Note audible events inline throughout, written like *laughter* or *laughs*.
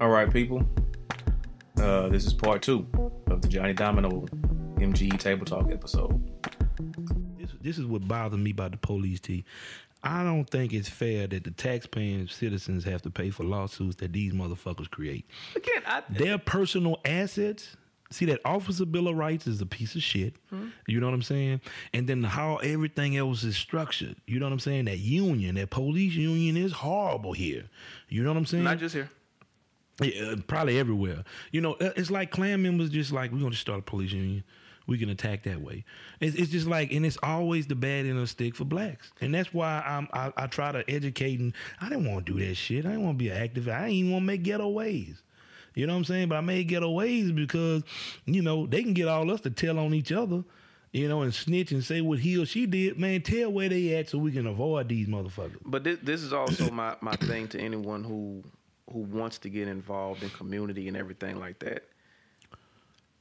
All right, people. Uh, this is part two of the Johnny Domino MGE Table Talk episode. This, this is what bothers me about the police, T. I don't think it's fair that the taxpaying citizens have to pay for lawsuits that these motherfuckers create. Again, I, Their personal assets. See that Officer Bill of Rights is a piece of shit. You know what I'm saying? And then how everything else is structured. You know what I'm saying? That union, that police union is horrible here. You know what I'm saying? not just here. Yeah, probably everywhere. You know, uh, it's like Klan members just like we're gonna start a police union. We can attack that way. It's, it's just like, and it's always the bad end of the stick for blacks, and that's why I'm, I, I try to educate. And I didn't want to do that shit. I didn't want to be an activist. I didn't even want to make ghetto ways. You know what I'm saying? But I made ghetto ways because you know they can get all us to tell on each other. You know, and snitch and say what he or she did. Man, tell where they at so we can avoid these motherfuckers. But this, this is also my, my thing to anyone who who wants to get involved in community and everything like that.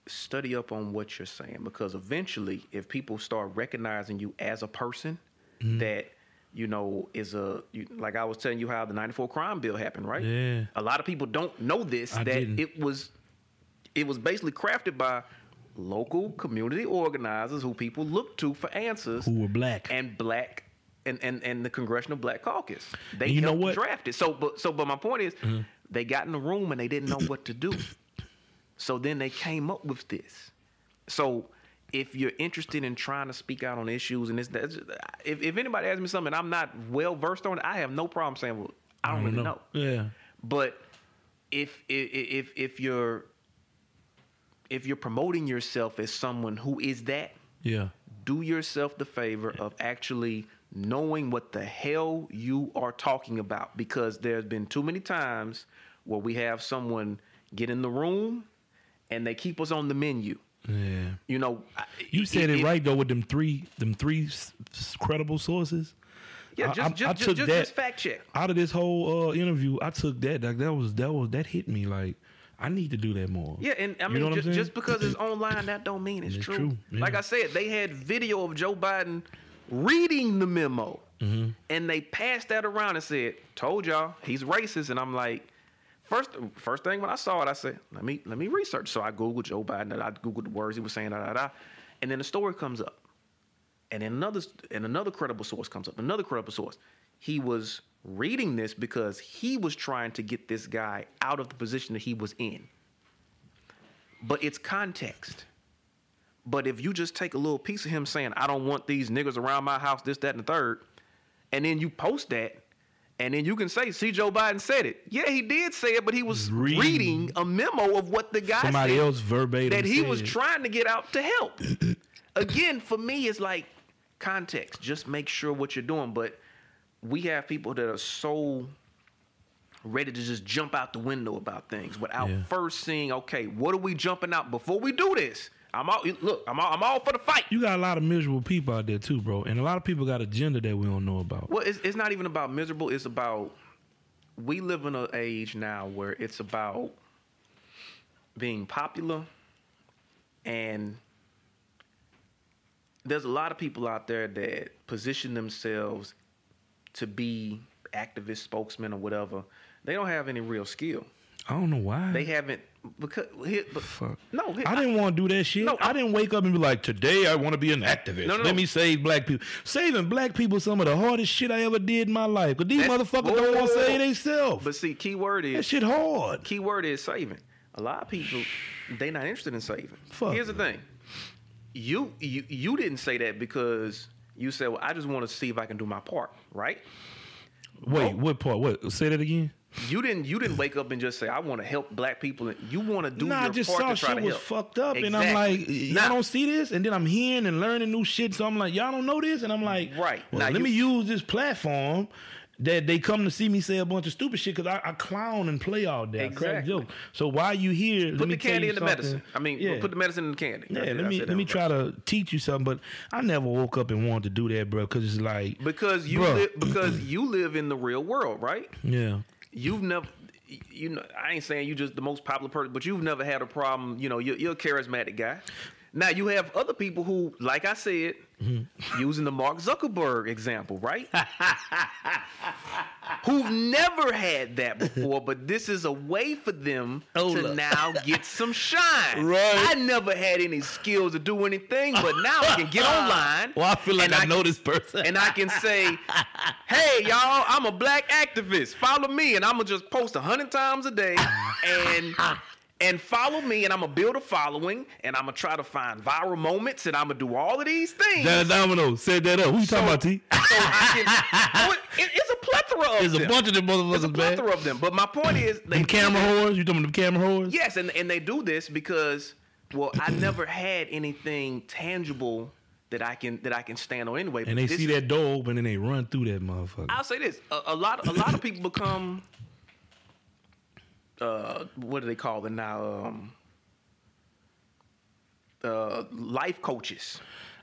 Study up on what you're saying because eventually, if people start recognizing you as a person mm-hmm. that you know is a you, like I was telling you how the '94 crime bill happened, right? Yeah. A lot of people don't know this I that didn't. it was it was basically crafted by local community organizers who people looked to for answers Who were black? and black and, and, and the Congressional Black Caucus. They you know what? Mm-hmm. draft it. So but so but my point is they got in the room and they didn't know what to do. So then they came up with this. So if you're interested in trying to speak out on issues and this, that's, if, if anybody asks me something I'm not well versed on, it, I have no problem saying, well, I don't, really know. Yeah. But if if if if you're if you're promoting yourself as someone who is that, Yeah. do yourself the favor of actually knowing what the hell you are talking about because there's been too many times where we have someone get in the room and they keep us on the menu. Yeah. You know, You said if- it right though with them three them three credible sources. Yeah, I- just I- just, I just, took just, that- fact check. Out of this whole uh, interview, I took that. Like that was that was that hit me. Like I need to do that more. Yeah, and I mean, just, just because it's online, that don't mean it's, It's true. true, yeah. Like I said, they had video of Joe Biden reading the memo, Mm-hmm. and they passed that around and said, "Told y'all he's racist." And I'm like, first, first thing when I saw it, I said, "Let me let me research." So I googled Joe Biden, and I googled the words he was saying, da da da, and then the story comes up, and then another and another credible source comes up, another credible source. He was reading this because he was trying to get this guy out of the position that he was in but it's context. But if you just take a little piece of him saying, I don't want these niggas around my house, this, that, and the third, and then you post that, and then you can say, see, Joe Biden said it. Yeah, he did say it, but he was Reading. reading, a memo of what the guy Somebody said else verbatim that he was trying to get out to help. *laughs* Again, for me, it's like context. Just make sure what you're doing. But we have people that are so ready to just jump out the window about things without Yeah. first seeing, okay, what are we jumping out before we do this? I'm all look, I'm all, I'm all for the fight. You got a lot of miserable people out there too, bro, and a lot of people got agenda that we don't know about. Well, it's, it's not even about miserable. It's about we live in an age now where it's about being popular, and there's a lot of people out there that position themselves to be activist spokesmen or whatever. They don't have any real skill. I don't know why. They haven't because here, but Fuck. no, I didn't want to do that shit. No, I I- didn't wake up and be like, today I want to be an activist. No, no, Let me save black people. Saving black people some of the hardest shit I ever did in my life. But these That's- motherfuckers whoa, don't want to save themselves. But see, key word That is shit hard. key word is saving. A lot of people they not interested in saving. Fuck Here's the thing. You you you didn't say that because you said, "Well, I just want to see if I can do my part." Right? Wait, Oh. what part? What? Say that again. You didn't you didn't wake up and just say, "I want to help black people." You want to do nah, I just part saw to try shit to was help. fucked up, and I'm like, y'all Now- don't see this, and then I'm hearing and learning new shit. So I'm like, y'all don't know this, and I'm like, Right. Well, Now let you- me use this platform that they come to see me say a bunch of stupid shit because I, I clown and play all day, I crack joke. So while you here, Put let the candy in the something. medicine. I mean, yeah. put the medicine in the candy. Yeah, let me let me try to teach you something, but I never woke up and wanted to do that, bro, because it's like, because you live because you live in the real world, right? yeah, You've never you know I ain't saying you just the most popular person, but you've never had a problem. You know, you're, you're a charismatic guy. Now you have other people who, like I said, Mm-hmm. using the Mark Zuckerberg example, right? *laughs* Who've never had that before, but this is a way for them Hold to up. now get some shine. Right. I never had any skills to do anything, but now I can get *laughs* online. Well, I feel like I, can- know this person. and I can say, "Hey, y'all, I'm a black activist. Follow me, and I'm gonna just post a hundred times a day, *laughs* and and follow me, and I'm gonna build a following, and I'm gonna try to find viral moments, and I'm gonna do all of these things. Johnny Domino set that up. Who you talking about, T? so can. it- it- it's a plethora of There's a bunch of them It's a motherfuckers, man. plethora of them. But my point is, they Them camera whores? You talking about them camera whores? Yes, and and they do this because, well, I never had anything tangible that I can that I can stand on anyway. And they see is- that door open and they run through that motherfucker. I'll say this: a, a lot, a lot of people become, uh, what do they call them now? Um, uh, life coaches.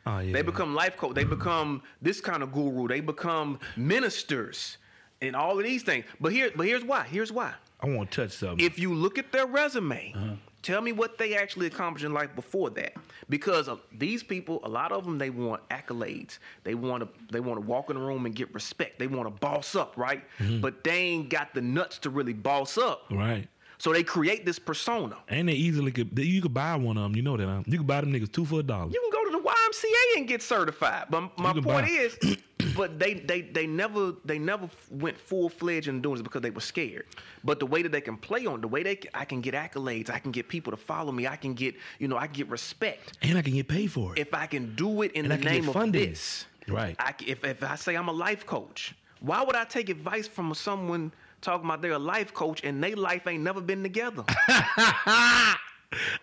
oh yeah. They become life coach. They become this kind of guru. They become ministers, and all of these things. But here, but here's why. Here's why. I want to touch something. If you look at their resume, Uh-huh. Tell me what they actually accomplished in life before that. Because of these people, a lot of them, they want accolades. They want to, they want to walk in the room and get respect. They want to boss up, right? Mm-hmm. But they ain't got the nuts to really boss up. right. So they create this persona. And they easily could. You could buy one of them. You know that. Huh? You could buy them niggas two for a dollar. You can go to the YMCA and get certified. But my point buy- is, *clears throat* but they they they never they never went full fledged in doing this because they were scared. But the way that they can play on, the way they can, I can get accolades, I can get people to follow me, I can get you know I can get respect and I can get paid for it. if I can do it in And the can name of this. Right. I, if if I say I'm a life coach, why would I take advice from someone talking about they're a life coach and they life ain't never been together? *laughs* I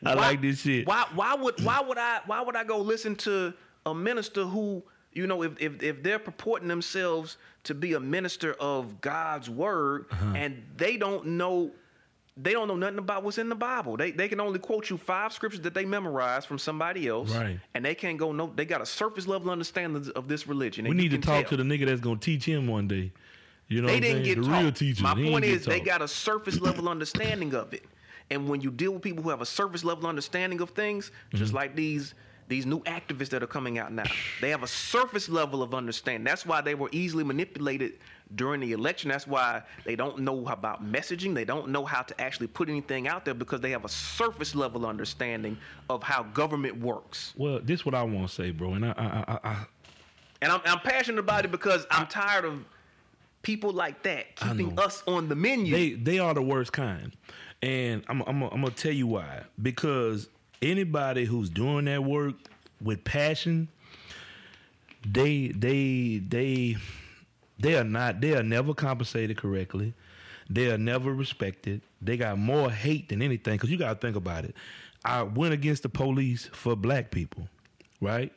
Why- like this shit. Why why would why would I why would I go listen to a minister who you know if if, if they're purporting themselves to be a minister of God's word Uh-huh. and they don't know they don't know nothing about what's in the Bible. They they can only quote you five scriptures that they memorized from somebody else. Right. And they can't go no they got a surface level understanding of this religion. we need to talk tell. to the nigga that's gonna teach him one day. You know They didn't get the taught. real teacher. My point is they got a surface level understanding of it. And when you deal with people who have a surface level understanding of things, Mm-hmm. just like these these new activists that are coming out now, *sighs* they have a surface level of understanding. That's why they were easily manipulated during the election. That's why they don't know about messaging. They don't know how to actually put anything out there because they have a surface level understanding of how government works. Well, this is what I want to say, bro. And I, I, I, I, And I'm, I'm passionate about it because I'm tired of people like that keeping us on the menu. they they are the worst kind, and I'm I'm I'm gonna tell you why. Because anybody who's doing that work with passion, they they they they are not they are never compensated correctly. They are never respected. They got more hate than anything. Because you got to think about it. I went against the police for black people, right?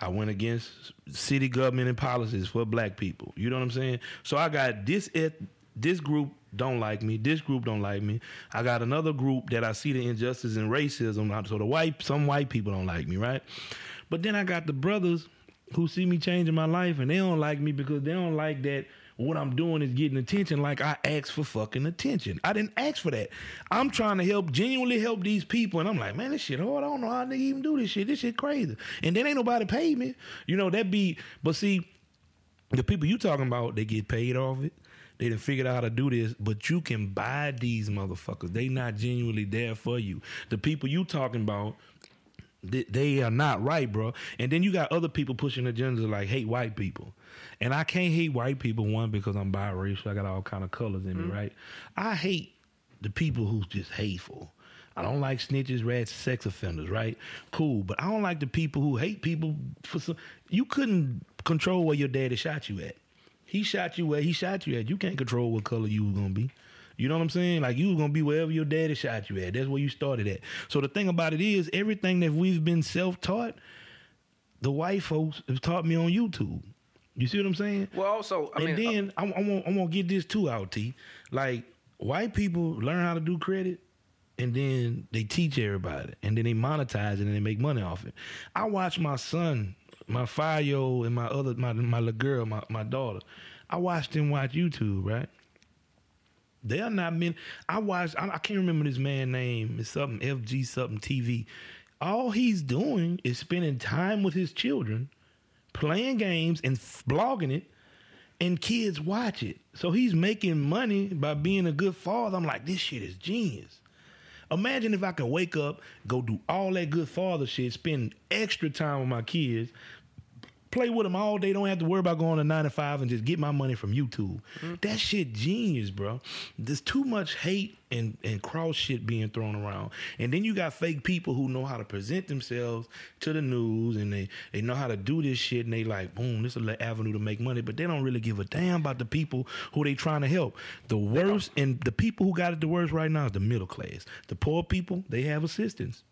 I went against city government and policies for black people. You know what I'm saying? So I got this et- this group don't like me. This group don't like me. I got another group that I see the injustice and racism. Uh, so the white some white people don't like me, right? But then I got the brothers who see me changing my life and they don't like me because they don't like that what I'm doing is getting attention like I asked for fucking attention. I didn't ask for that. I'm trying to help, genuinely help these people. And I'm like, man, this shit hard. I don't know how they even do this shit. This shit crazy. And then ain't nobody pay me. You know, that be, but see, the people you talking about, they get paid off it. They done figured out how to do this, but you can buy these motherfuckers. They not genuinely there for you. The people you talking about, they, they are not right, bro. And then you got other people pushing agendas like hate white people. And I can't hate white people one because I'm biracial. I got all kind of colors in me, mm-hmm. right? I hate the people who's just hateful. I don't like snitches, rats, sex offenders, right? Cool, but I don't like the people who hate people for some. You couldn't control where your daddy shot you at. He shot you where he shot you at. You can't control what color you was gonna be. You know what I'm saying? Like you was gonna be wherever your daddy shot you at. That's where you started at. So the thing about it is, everything that we've been self-taught, the white folks have taught me on YouTube. You see what I'm saying? Well, also, I and mean, uh, then I, I want I want to get this too out, T. Like white people learn how to do credit, and then they teach everybody, and then they monetize it and they make money off it. I watch my son, my five year old, and my other my my little girl, my my daughter. I watched them watch YouTube, right? They are not men. I watched. I, I can't remember this man name. It's something FG something TV. all he's doing is spending time with his children, playing games and blogging it, and kids watch it. So he's making money by being a good father. I'm like, this shit is genius. Imagine if I could wake up, go do all that good father shit, spend extra time with my kids, play with them all day, don't have to worry about going to nine to five and just get my money from YouTube. Mm-hmm. That shit genius, bro. There's too much hate and, and cross shit being thrown around. And then you got fake people who know how to present themselves to the news and they, they know how to do this shit and they like, boom, this is an avenue to make money, but they don't really give a damn about the people who they trying to help. The worst and the people who got it the worst right now is the middle class. The poor people, they have assistance.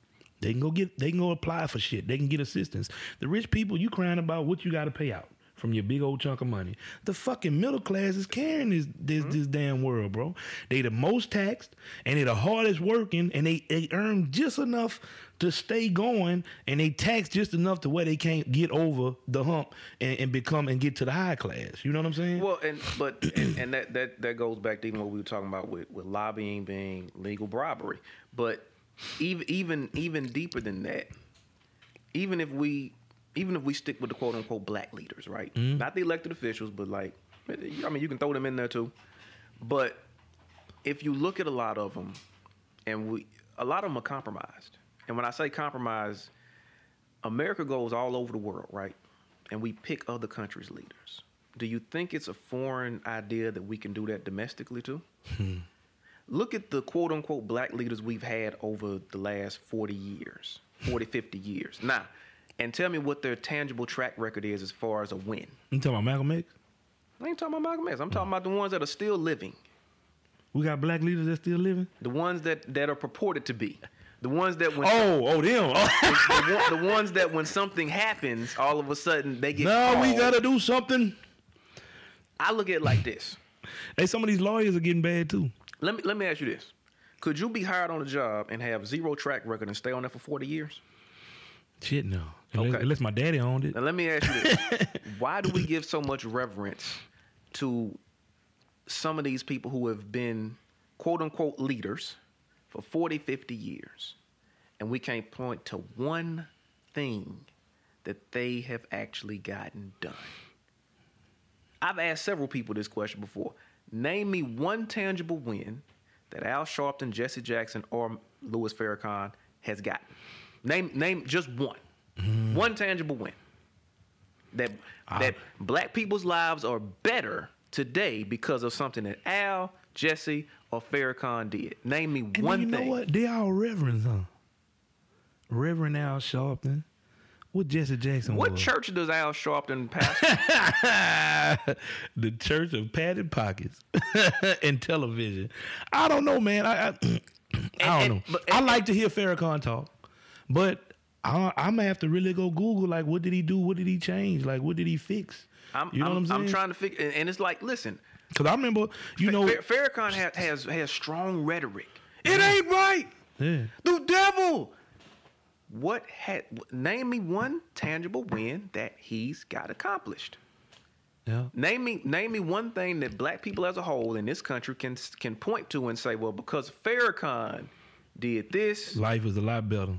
They can go get they can go apply for shit. They can get assistance. The rich people, you crying about what you gotta pay out from your big old chunk of money. The fucking middle class is carrying this this, mm-hmm. this damn world, bro. They the most taxed and they the hardest working and they, they earn just enough to stay going and they tax just enough to where they can't get over the hump and, and become and get to the high class. You know what I'm saying? Well, and but and, and that, that that goes back to even what we were talking about with, with lobbying being legal bribery. But even even even deeper than that, even if we even if we stick with the quote unquote black leaders, right? Mm-hmm. Not the elected officials, but like I mean, you can throw them in there too. But if you look at a lot of them, and we a lot of them are compromised. And when I say compromised, America goes all over the world, right? And we pick other countries' leaders. Do you think it's a foreign idea that we can do that domestically too? Hmm. Look at the quote unquote black leaders we've had over the last 40 years, 40, 50 years. Now, and tell me what their tangible track record is as far as a win. You talking about Malcolm X? I ain't talking about Malcolm X. I'm talking about the ones that are still living, We got black leaders that still living? the ones that, that are purported to be, the ones that when Oh, oh them. Oh. *laughs* the, one- the ones that when something happens, all of a sudden they get. No, we gotta do something. I look at it like this. Hey, some of these lawyers are getting bad too. Let me let me ask you this: Could you be hired on a job and have zero track record and stay on there for forty years? Shit, no. Unless, Okay. unless my daddy owned it. Now let me ask you this: *laughs* Why do we give so much reverence to some of these people who have been quote unquote leaders for 40, 50 years, and we can't point to one thing that they have actually gotten done? I've asked several people this question before. Name me one tangible win that Al Sharpton, Jesse Jackson, or Louis Farrakhan has gotten. Name name just one. Mm. One tangible win. That ah. that black people's lives are better today because of something that Al, Jesse, or Farrakhan did. Name me one you thing. know what? They all reverends, huh? Reverend Al Sharpton. What Jesse Jackson What was. church does Al Sharpton pastor? *laughs* the Church of Padded Pockets *laughs* and television. I don't know, man. I I, *clears throat* I don't and- know. but- I like to hear Farrakhan talk, but I, I'm gonna have to really go Google like, what did he do? What did he change? Like, what did he fix? I'm, you know I'm, what I'm saying? I'm trying to figure, and- and it's like, listen, Because I remember, you know, Fa- Farrakhan has, has has strong rhetoric. It ain't right. yeah. The devil. What had name me one tangible win that he's got accomplished? Yeah. Name me name me one thing that black people as a whole in this country can can point to and say, well, because Farrakhan did this. life is a lot better.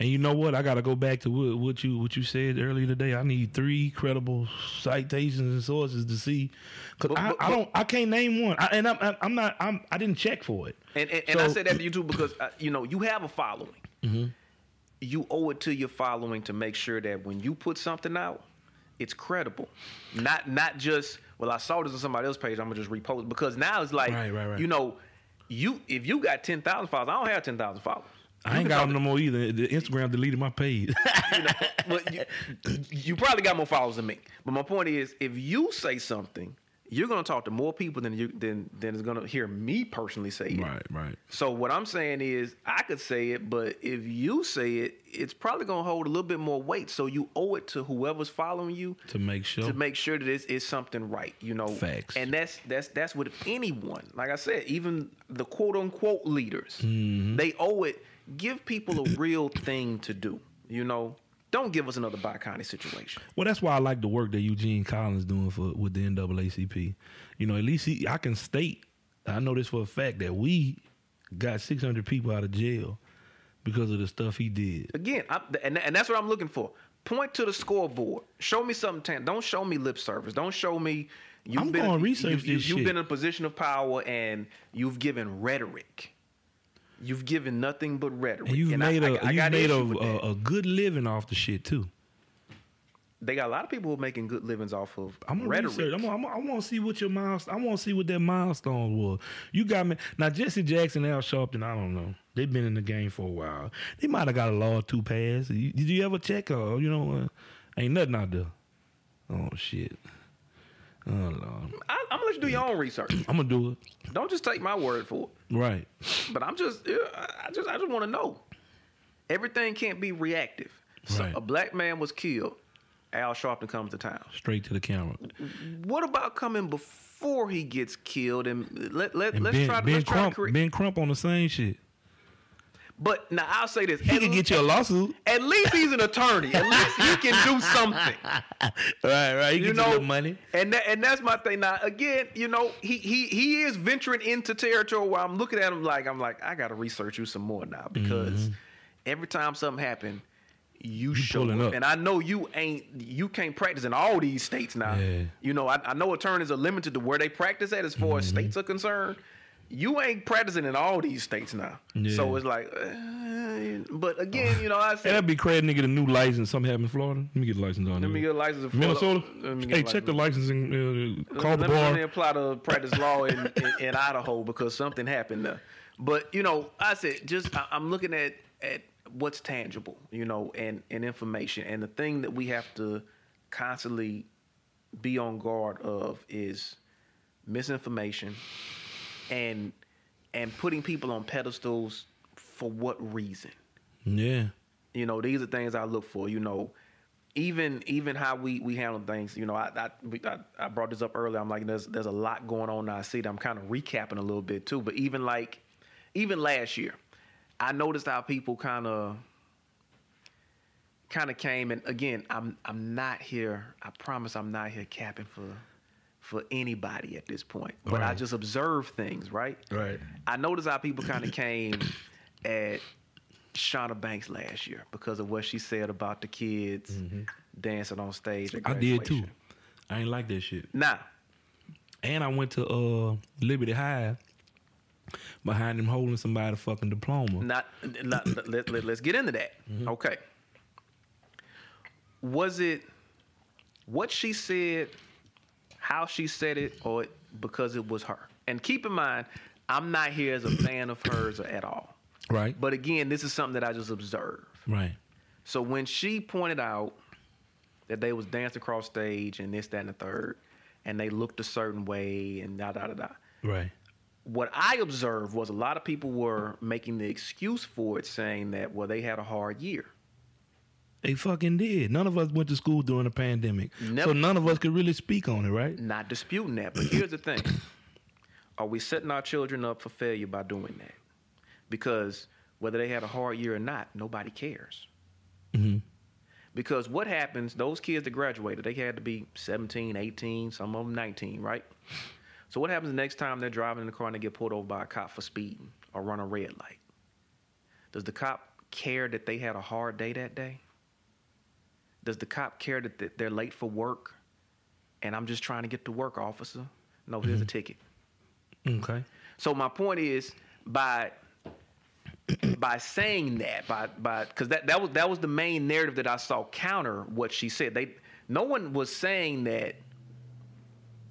And you know what? I got to go back to what, what you what you said earlier today. I need three credible citations and sources to see, because I, I don't I can't name one. I, and I'm I'm not I'm I didn't check for it. And and, and I said that to you too because uh, you know you have a following. Mm-hmm. You owe it to your following to make sure that when you put something out, it's credible. Not not just well, I saw this on somebody else's page. I'm gonna just repost because now it's like Right, right, right. you know, you if you got ten thousand followers, I don't have ten thousand followers. I You ain't got them no more either. The Instagram deleted my page. *laughs* you know, but you, you probably got more followers than me. But my point is, if you say something, you're gonna talk to more people than you than than is gonna hear me personally say it. right. Right. So what I'm saying is, I could say it, but if you say it, it's probably gonna hold a little bit more weight. So you owe it to whoever's following you To make sure. to make sure that it's, it's something right. You know, Facts. And that's that's that's what if anyone, like I said, even the quote unquote leaders, Mm-hmm. they owe it. Give people a real thing to do. You know, don't give us another Connie situation. Well, that's why I like the work that Eugene Collins doing for with the NAACP. You know, at least he, I can state, I know this for a fact that we got 600 people out of jail because of the stuff he did. Again, I'm, and and that's what I'm looking for. Point to the scoreboard. Show me something. Tan- don't show me lip service. Don't show me. You've I'm been, you, shit. been in a position of power and you've given rhetoric. You've given nothing but rhetoric. And you've I- made I- a I you've made a, issue with that. a, a good living off the shit too. They got a lot of people making good livings off of I'm gonna rhetoric. research. I'm gonna, I'm gonna, I want to see what your milestone. I want to see what that milestone was. You got me now. Jesse Jackson, Al Sharpton. I don't know. They've been in the game for a while. They might have got a law or two passed. Did you ever check? Or you know, uh, ain't nothing out there. Oh shit. Oh lord. I, I'm gonna let you do your own research. *clears throat* I'm gonna do it. Don't just take my word for it. Right. But I'm just, I just, I just want to know. Everything can't be reactive. So Right. a black man was killed. Al Sharpton comes to town. Straight to the camera. What about coming before he gets killed? And let let And let's Ben, try to ben let's try to create. Ben Crump on the same shit. But now I'll say this: He at, can get you a lawsuit. at least he's an attorney. At least he can do something. *laughs* Right, right. He You know, you money. and that, and that's my thing. Now again, you know, he he he is venturing into territory where I'm looking at him like I'm like I got to research you some more now because every time something happen, you, show Mm-hmm. up. up. and I know you ain't you can't practice in all these states now. Yeah. You know, I, I know attorneys are limited to where they practice at as far as Mm-hmm. states are concerned. You ain't practicing in all these states now, so it's like. Uh, but again, you know, I said that'd be crazy. Nigga, get a new license. Something happened in Florida. Let me get a license on let me get a license in Minnesota. Florida. Get Hey, a check the licensing. Uh, call the let, me, let me apply to practice law in, *laughs* in, in Idaho because something happened there. But you know, I said just I, I'm looking at at what's tangible, you know, and and information, and the thing that we have to constantly be on guard of is misinformation and and putting people on pedestals for what reason? Yeah. you know these are things i look for you know. Even even how we we handle things you know i i, we- I, I brought this up earlier. I'm like there's there's a lot going on. Now i see that i'm kind of recapping a little bit too but even like even last year i noticed how people kind of kind of came. And again i'm i'm not here i promise i'm not here capping for for anybody at this point but i just observe things right Right. I noticed how people kind of came at Shauna Banks last year because of what she said about the kids dancing on stage. Mm-hmm. I did too. I ain't like that shit. Nah. And I went to uh Liberty High behind them holding somebody fucking diploma. not, not let, let, let's get into that. Okay. Was it what she said, how she said it, or because it was her? And keep in mind, I'm not here as a fan of hers at all. Right. But again, this is something that I just observed. right. So when she pointed out that they was dancing across stage and this, that, and the third, and they looked a certain way and da da da da. Right. What I observed was a lot of people were making the excuse for it, saying that well they had a hard year. They fucking did. None of us went to school during the pandemic. Never- So none of us could really speak on it, right? Not disputing that, but here's the thing: Are we setting our children up for failure by doing that? Because whether they had a hard year or not, nobody cares. Mhm. Because what happens, those kids that graduated, they had to be 17, 18, some of them 19, right? So what happens the next time they're driving in the car and they get pulled over by a cop for speeding or run a red light? Does the cop care that they had a hard day that day? Does the cop care that they're late for work and I'm just trying to get to work, officer? No, here's a mm-hmm. ticket. Okay. So my point is by by saying that by by because that that was that was the main narrative that I saw counter what she said. They no one was saying that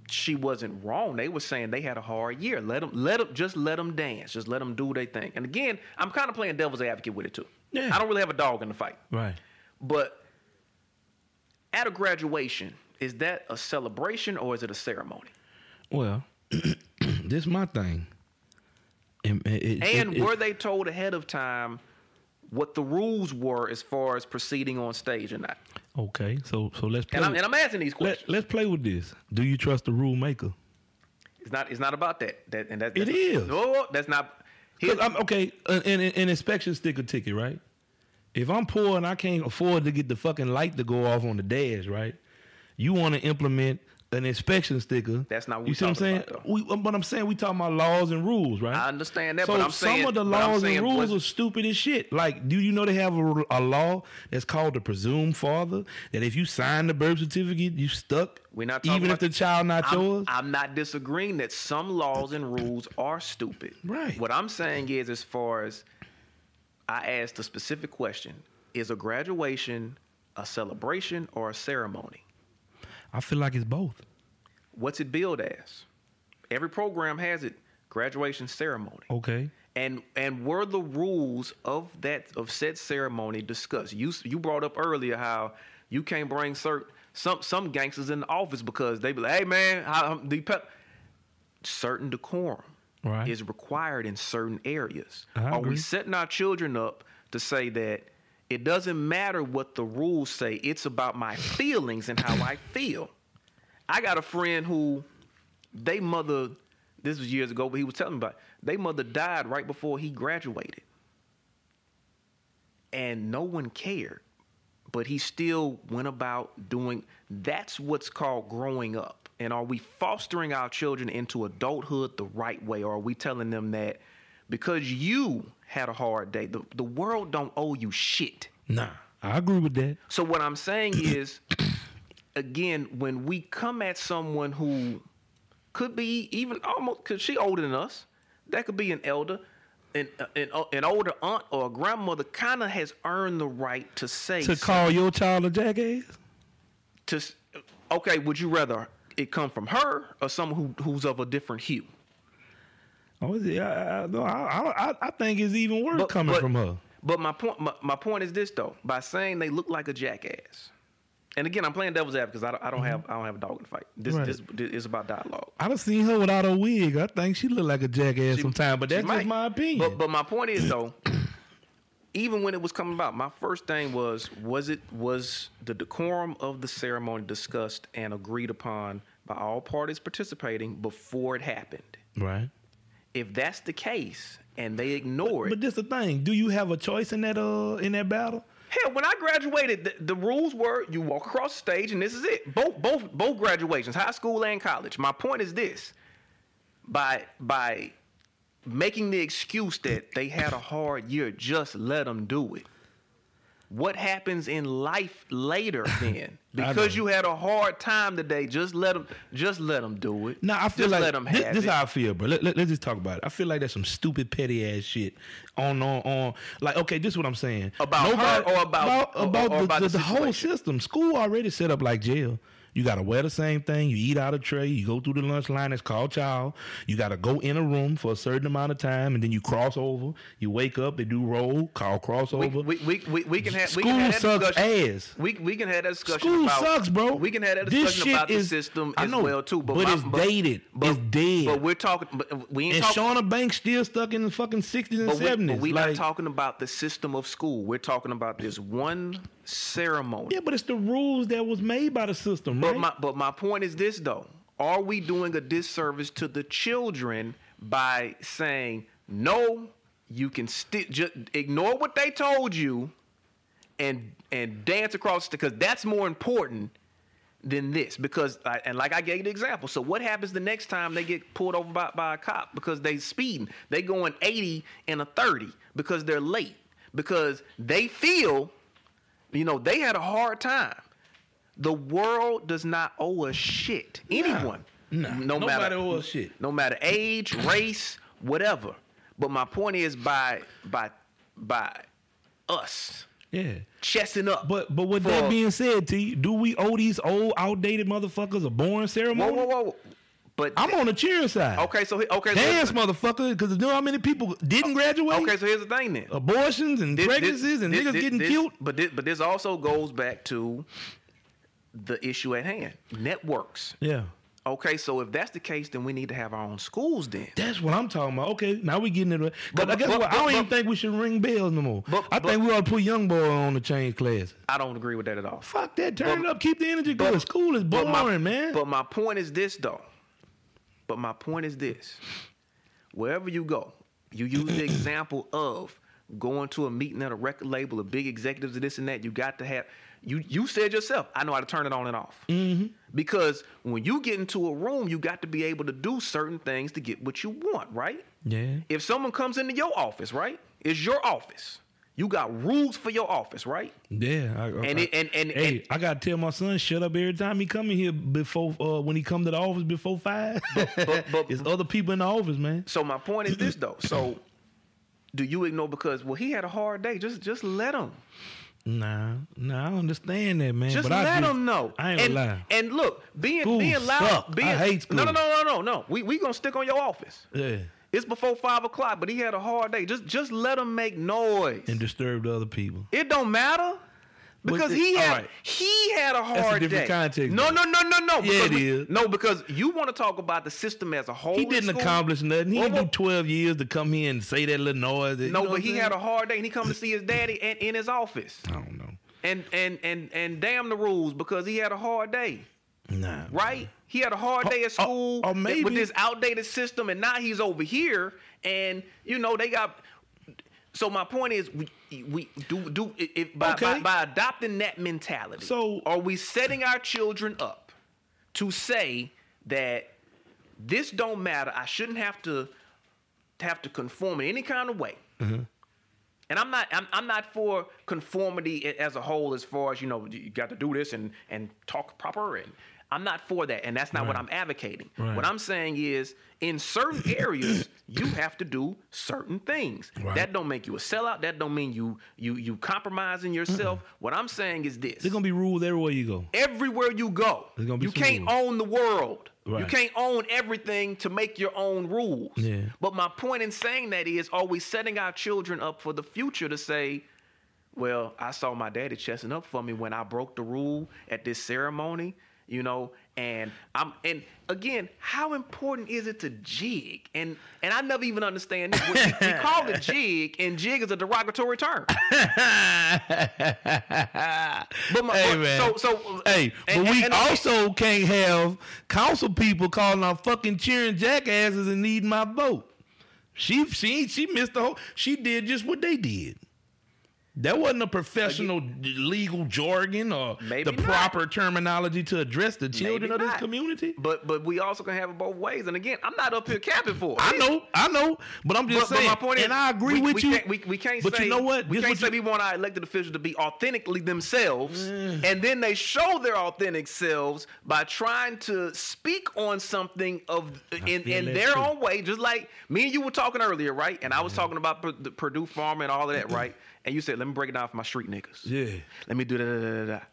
she wasn't wrong. They were saying they had a hard year. Let them let them just let them dance. Just let them do their thing. And again, I'm kind of playing devil's advocate with it too. Yeah. I don't really have a dog in the fight. Right. But at a graduation, is that a celebration or is it a ceremony? Well, *clears throat* this is my thing. And, it- it- And it- were they told ahead of time what the rules were as far as proceeding on stage or not? okay. So so let's play. And I'm, with- and I'm asking these questions. let, let's play with this. Do you trust the rule maker? it's not. It's not about that. That and that. It that's, is. No, that's not. Here's, I'm, okay, an, an, an inspection sticker ticket, right? If I'm poor and I can't afford to get the fucking light to go off on the dash, right? You want to implement an inspection sticker. That's not what you see what I'm saying. about, we, um, but I'm saying we talking about laws and rules, right? I understand that, so but I'm some saying of the laws and rules are stupid as shit. Like, do you know they have a, a law that's called the presumed father? That if you sign the birth certificate, you stuck. We're not talking even if the child not I'm, yours. I'm not disagreeing that some laws and rules are stupid. Right. What I'm saying is, as far as I asked a specific question, is a graduation a celebration or a ceremony? I feel like it's both. What's it billed as? Every program has it. Graduation ceremony. Okay. And and were the rules of that of said ceremony discussed? You you brought up earlier how you can't bring certain some some gangsters in the office because they be like, hey man, how, the pep certain decorum Right. is required in certain areas. Are we setting our children up to say that it doesn't matter what the rules say, it's about my feelings and how I feel? I got a friend who they mother this was years ago, but he was telling me about it. they mother died right before he graduated. And no one cared. But he still went about doing that's what's called growing up. And are we fostering our children into adulthood the right way? Or are we telling them that because you had a hard day, the, the world don't owe you shit? Nah, I agree with that. So what I'm saying *coughs* is, again, when we come at someone who could be even almost, cause she older than us, that could be an elder, an an, an older aunt or a grandmother, kind of has earned the right to say To call your child a jackass? to, okay, would you rather it come from her or someone who who's of a different hue? Oh, it? I, I, I, I, I think it's even worse But- coming but- from her. But my point, my, my point is this though: by saying they look like a jackass, and again, I'm playing devil's advocate because I don't, I don't mm-hmm. have I don't have a dog in the fight. This Right. this, this is about dialogue. I done seen her without a wig. I think she look like a jackass sometimes, but that's just might. my opinion. But but my point is though, *clears throat* even when it was coming about, my first thing was was it was the decorum of the ceremony discussed and agreed upon by all parties participating before it happened. right. If that's the case and they ignore it, But this the thing. Do you have a choice in that uh in that battle? Hell, when I graduated, the, the rules were you walk across the stage and this is it. Both both both graduations, high school and college. My point is this: by by making the excuse that they had a hard year, just let them do it. What happens in life later *laughs* then? Because you had a hard time today, just let them just let them do it. Nah, I feel just like let them this, have this it. how I feel, bro. Let, let, us just talk about it. I feel like that's some stupid petty ass shit on on on. Like, okay, this is what I'm saying About her or about- about, or- about or the, about the, the the whole system. School already set up like jail. You gotta wear the same thing. You eat out of tray. You go through the lunch line. It's called child. You gotta go in a room for a certain amount of time, and then you cross over. You wake up. They do roll. Call we, crossover. we, we, we, we can have we School can have that sucks discussion. ass. We, we can have that discussion School about sucks, bro. We can have that This discussion shit about is- the system I as know, well too. But, but my- it's dated. It's dead. But we're talking. But we ain't and talking. Shauna Banks still stuck in the fucking sixties and but we, seventies. but we like, not talking about the system of school. We're talking about this one ceremony. Yeah, but it's the rules that was made by the system, But my but my point is this though: Are we doing a disservice to the children by saying no? You can still just ignore what they told you, and and dance across the because that's more important than this. Because I, and like I gave the example. So what happens the next time they get pulled over by, by a cop because they speeding? They going eighty and a thirty because they're late because they feel, you know, they had a hard time. The world does not owe us shit. Anyone. No nobody matter owe us shit. No matter age, race, whatever. But my point is by by by us yeah. chesting up. But but with for- that being said, T, do we owe these old outdated motherfuckers a boring whoa, ceremony? whoa, whoa. But I'm on the cheering side. okay, so he- okay, so Dance, motherfucker, because you know how many people didn't graduate? okay, so here's the thing then. Abortions and This- this- pregnancies and this- niggas this- getting this- killed. But this, but this also goes back to the issue at hand. Networks. Yeah. Okay, so if that's the case, then we need to have our own schools then. That's what I'm talking about. Okay, now we getting it. But, But- I guess but- what? I don't but- even think we should ring bells no more. I think we ought to put young boy on the change class. I don't agree with that at all. Fuck that. Turn it up. Keep the energy going. School is boring, my, man. But my point is this though. But my point is this. Wherever you go, you use the example of going to a meeting at a record label of big executives of this and that. You got to have you you said yourself, I know how to turn it on and off. Mm-hmm. Because when you get into a room, you got to be able to do certain things to get what you want, right? Yeah. If someone comes into your office, right? It's your office. You got rules for your office, right? Yeah, I, And I, it- and- and- hey, and- I gotta tell my son shut up every time he come in here before uh, when he come to the office before five. but- but- There's *laughs* other people in the office, man. So my point is this *laughs* though. So do you ignore because well he had a hard day? Just just let him. Nah, nah, I understand that, man. Just but I let just- them know. I ain't and, gonna lie. And look, being School being loud, suck. I being hate no no no no no no. We we gonna stick on your office. Yeah, It's before five o'clock, but he had a hard day. Just just let him make noise. and disturb the other people. It don't matter. Because he had right. he had a a hard different day. context, No, no, no, no, no. Yeah, it we- is. No, because you want to talk about the system as a whole. He didn't accomplish nothing. He Well, didn't do 12 years to come here and say that little noise. that- No, but he had a hard day, and he come to see his daddy in, in his office. I don't know. And and and and damn the rules because he had a hard day, Nah. right? He had a hard day at or- school or maybe- with this outdated system, and now he's over here, and you know they got. So my point is, we we do do if by, Okay. by by adopting that mentality. So- are we setting our children up to say that this don't matter? I shouldn't have to have to conform in any kind of way. Mm-hmm. And I'm not I'm, I'm not for conformity as a whole as far as you know you got to do this and and talk proper and I'm not for that and that's not what I'm advocating. Right. What I'm saying is in certain areas you have to do certain things. Right. That don't make you a sellout. That don't mean you you you compromising yourself. What I'm saying is this. There's to be rules everywhere you go. Everywhere you go, There's gonna be you can't rules. own the world. You can't own everything to make your own rules. Yeah. But my point in saying that is, are we setting our children up for the future to say, well, I saw my daddy chesting up for me when I broke the rule at this ceremony, you know, and I'm and again, how important is it to jig? And and I never even understand this. We, we call it *laughs* jig, and jig is a derogatory term. But my, hey but- man. so so hey, and- but we and- and- also can't have council people calling our fucking cheering jackasses and needing my vote. She she she missed the whole. She did just what they did. That wasn't a professional legal jargon or Maybe the not. proper terminology to address the children Maybe of this not. community. But but we also can have it both ways. And again, I'm not up here capping for it. I know, I know, but I'm just But, but saying. my point is, and I agree we, with we you. Can't, we, we can't but say, you know what? We This can't say you- we want our elected officials to be authentically themselves, and then they show their authentic selves by trying to speak on something of in, in their too. own way. Just like me and you were talking earlier, right? And I was talking about the Perdue Farm and all of that, right? And you said, "Let me break it down for my street niggas." Yeah. Let me do that. Da, da, da, da.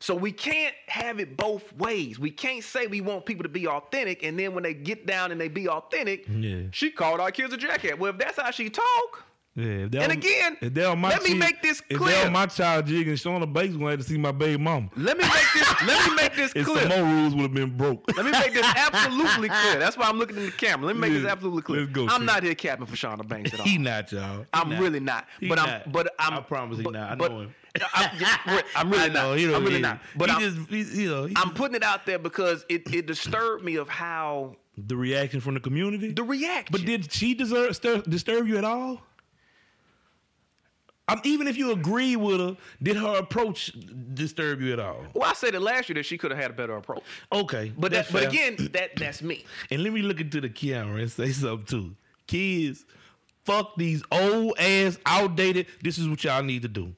So we can't have it both ways. We can't say we want people to be authentic, and then when they get down and they be authentic, Yeah. she called our kids a jackass. Well, if that's how she talk, Yeah, if And again, if was my let me make this clear. was my child jigging, Shauna Bates gonna have to see my baby mama. let me make this. let me make this *laughs* clear. some more rules would have been broke. Let me make this *laughs* absolutely clear. That's why I'm looking in the camera. Let me make this absolutely clear. Go, I'm not here capping for Shauna Banks at all. he not, y'all. He I'm not. really not. He but I'm. not. But I'm. I promise he but, not. I but- know him. *laughs* I'm, yeah, I'm really know, not. he I'm really not. But he I'm, just, you know, I'm putting it out there because it, it disturbed me of how the reaction from the community. the reaction. but did she deserve disturb you at all? Um, even if you agree with her, did her approach disturb you at all? well, I said it last year that she could have had a better approach. Okay, But that, but again, that that's me. And let me look into the camera and say something too. Kids, fuck these old ass, outdated. This is what y'all need to do.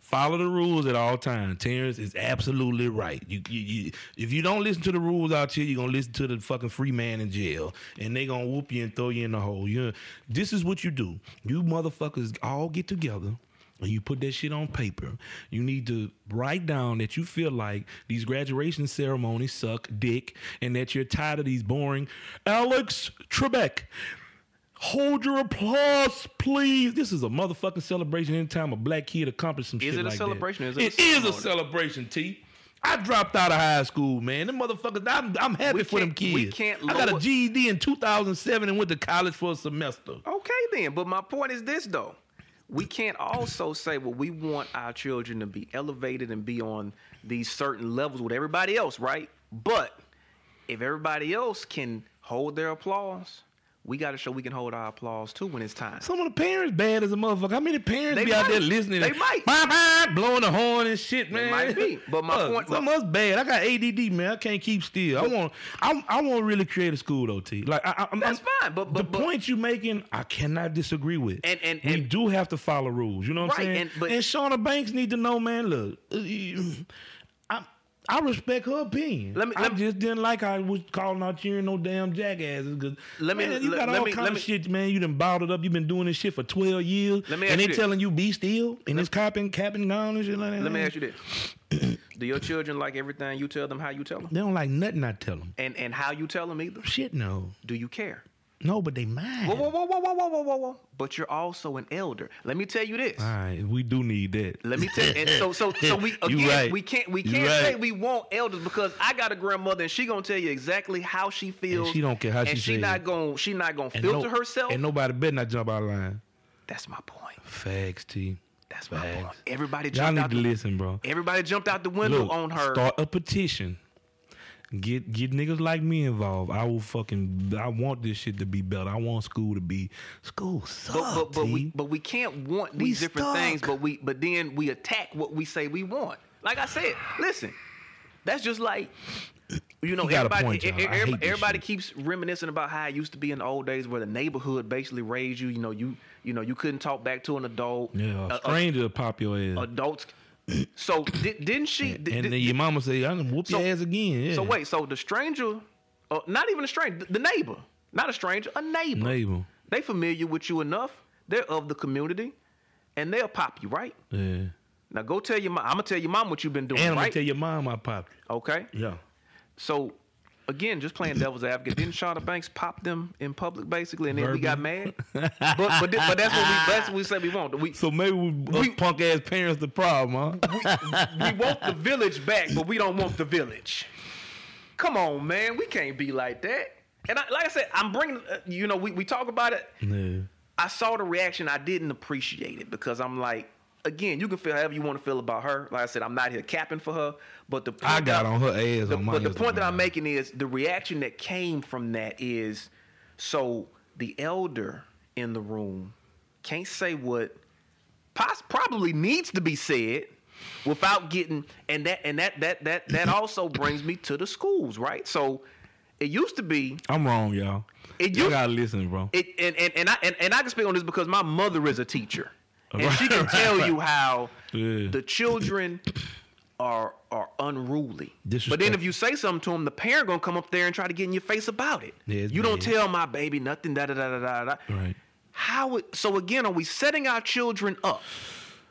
Follow the rules at all times. Terrence is absolutely right. You, you, you, if you don't listen to the rules out here, you're gonna listen to the fucking free man in jail, and they gonna whoop you and throw you in the hole. You, this is what you do. You motherfuckers all get together. And you put that shit on paper. You need to write down that you feel like these graduation ceremonies suck dick and that you're tired of these boring Alex Trebek. Hold your applause, please. This is a motherfucking celebration anytime a black kid accomplishes some Is shit it like that. is it a celebration? It is a celebration, T. I dropped out of high school, man. Them motherfuckers, I'm, I'm happy We for them kids. we can't I got a GED in 2007 and went to college for a semester. Okay, then. But my point is this, though. We can't also say, well, we want our children to be elevated and be on these certain levels with everybody else, right? But if everybody else can hold their applause, we got to show we can hold our applause too when it's time. Some of the parents bad as a motherfucker. How many parents They be out there listening? They and might. bah, bah, blowing the horn and shit, man. might be. *laughs* But my Look, point- some of us bad. I got ADD, man. I can't keep still. I want, I, I want to really create a school though, T. Like, I, I, I'm, That's I'm- fine, but- but- the but- point you making, I cannot disagree with. And- and- we and- do have to follow rules. You know what I'm saying? and- but- and Shauna Banks need to know, man. Look, uh, I, I respect her opinion. Let me- I let me- just didn't like how I was calling out cheering no damn jackasses. Cause Let me- man, you got let all me- kind let of me- shit, man. You done bottled up. You've been doing this shit for twelve years, Let me and they this. telling you be still, and it's capping, capping gone and shit like that. Let me ask you this: Do your children like everything you tell them? How you tell them? They don't like nothing I tell them. And and how you tell them either? Shit, no, Do you care? No, but they mine. Whoa, whoa, whoa, whoa, whoa, whoa, whoa, whoa, But you're also an elder. Let me tell you this. All right, we do need that. Let me tell you. And so, so, so we *laughs* again, right. we can't, we can't right. say we want elders because I got a grandmother and she gonna tell you exactly how she feels. And she don't care how and she. And she not gonna, she not gonna and filter no, herself. And nobody better not jump out of line. That's my point. Facts, T. That's Facts. my point. Everybody jumped Y'all need out to the, listen, bro. Everybody jumped out the window Look, on her. Start a petition Get get niggas like me involved. I will fucking. I want this shit to be better. I want school to be school. Suck, But but, but we but we can't want We these different stuck. things. But we but then we attack what we say we want. Like I said, listen, that's just like you know You everybody point, John. I hate everybody, everybody keeps reminiscing about how it used to be in the old days where the neighborhood basically raised you. You know you you know you couldn't talk back to an adult. yeah, a stranger will pop your ass. adults. So di- didn't she? and di- then your mama say, "I'm gonna whoop So- your ass again." Yeah. So wait, so the stranger, uh, not even a stranger, the neighbor, not a stranger, a neighbor. neighbor. They familiar with you enough. They're of the community, and they'll pop you right. Yeah. Now go tell your mom. I'm gonna tell your mom what you've been doing, And I'm right? gonna tell your mom I popped. You. Okay. Yeah. So again, just playing devil's advocate. Didn't Shauna Banks pop them in public basically, and then we got mad? but but, but that's what we that's what we said we want. We So maybe we, We- punk ass parents the problem, huh? we want the village back, but we don't want the village. Come on, man. We can't be like that. And I, like I said, I'm bringing. Uh, you know, we, we talk about it. yeah. I saw the reaction. I didn't appreciate it because I'm like, again, you can feel however you want to feel about her. Like I said, I'm not here capping for her, but the point I got that- on her ass the, on but the point that I'm making is the reaction that came from that is so the elder in the room can't say what pos- probably needs to be said without getting and that and that that that that *laughs* also brings me to the schools, right? So it used to be I'm wrong, y'all. It you gotta listen, bro. it, and, and, and, I, and, and I can speak on this because my mother is a teacher. And Right, she can tell right. you how Yeah. the children are are unruly. But then if you say something to them, the parent gonna come up there and try to get in your face about it. Yeah, you don't tell my baby nothing, da da da da da. Right. How it, so again are we setting our children up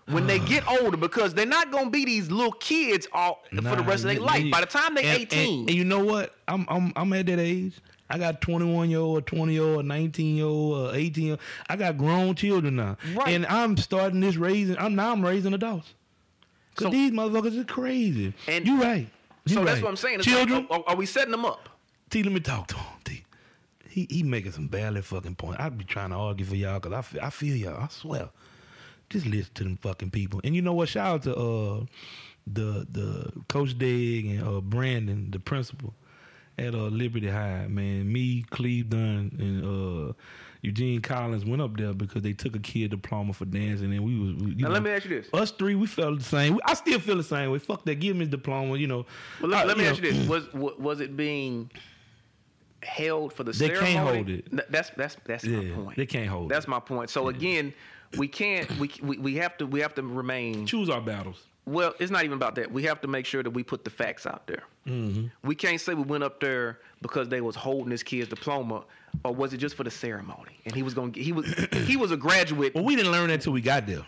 when they *sighs* get older because they're not gonna be these little kids all for the rest of their life. By the time they're and- 18, And, and you know what? I'm I'm I'm at that age. I got 21 year old, 20 year old, 19 year old, 18 year old. I got grown children now. Right. And I'm starting this raising. I'm now I'm raising adults. Cause So- these motherfuckers are crazy. And- you right. You so that's what I'm saying. It's Children, like, are, are we setting them up? T, let me talk to him. T. He he making some valid fucking point. I'd be trying to argue for y'all because I feel, I feel y'all. I swear. Just listen to them fucking people. And you know what? Shout out to uh the the Coach Dig and uh Brandon, the principal at uh Liberty High. Man, me, Cleve Dunn, and uh Eugene Collins went up there because they took a kid diploma for dancing, and we was. We, Now know, let me ask you this. Us three, we felt the same. I still feel the same way. Fuck that. Give him his diploma. You know. Well, let, I- let me know, ask you this: *clears throat* was was it being held for the ceremony? They can't hold it. That's that's that's my point. they can't hold it. That's it. my point. So again, we can't. We, we we have to we have to remain. choose our battles. Well, it's not even about that. We have to make sure that we put the facts out there. Mm-hmm. We can't say we went up there because they was holding this kid's diploma, or was it just for the ceremony? And he was going. to He was he was a graduate, Well, we didn't learn that until we got there.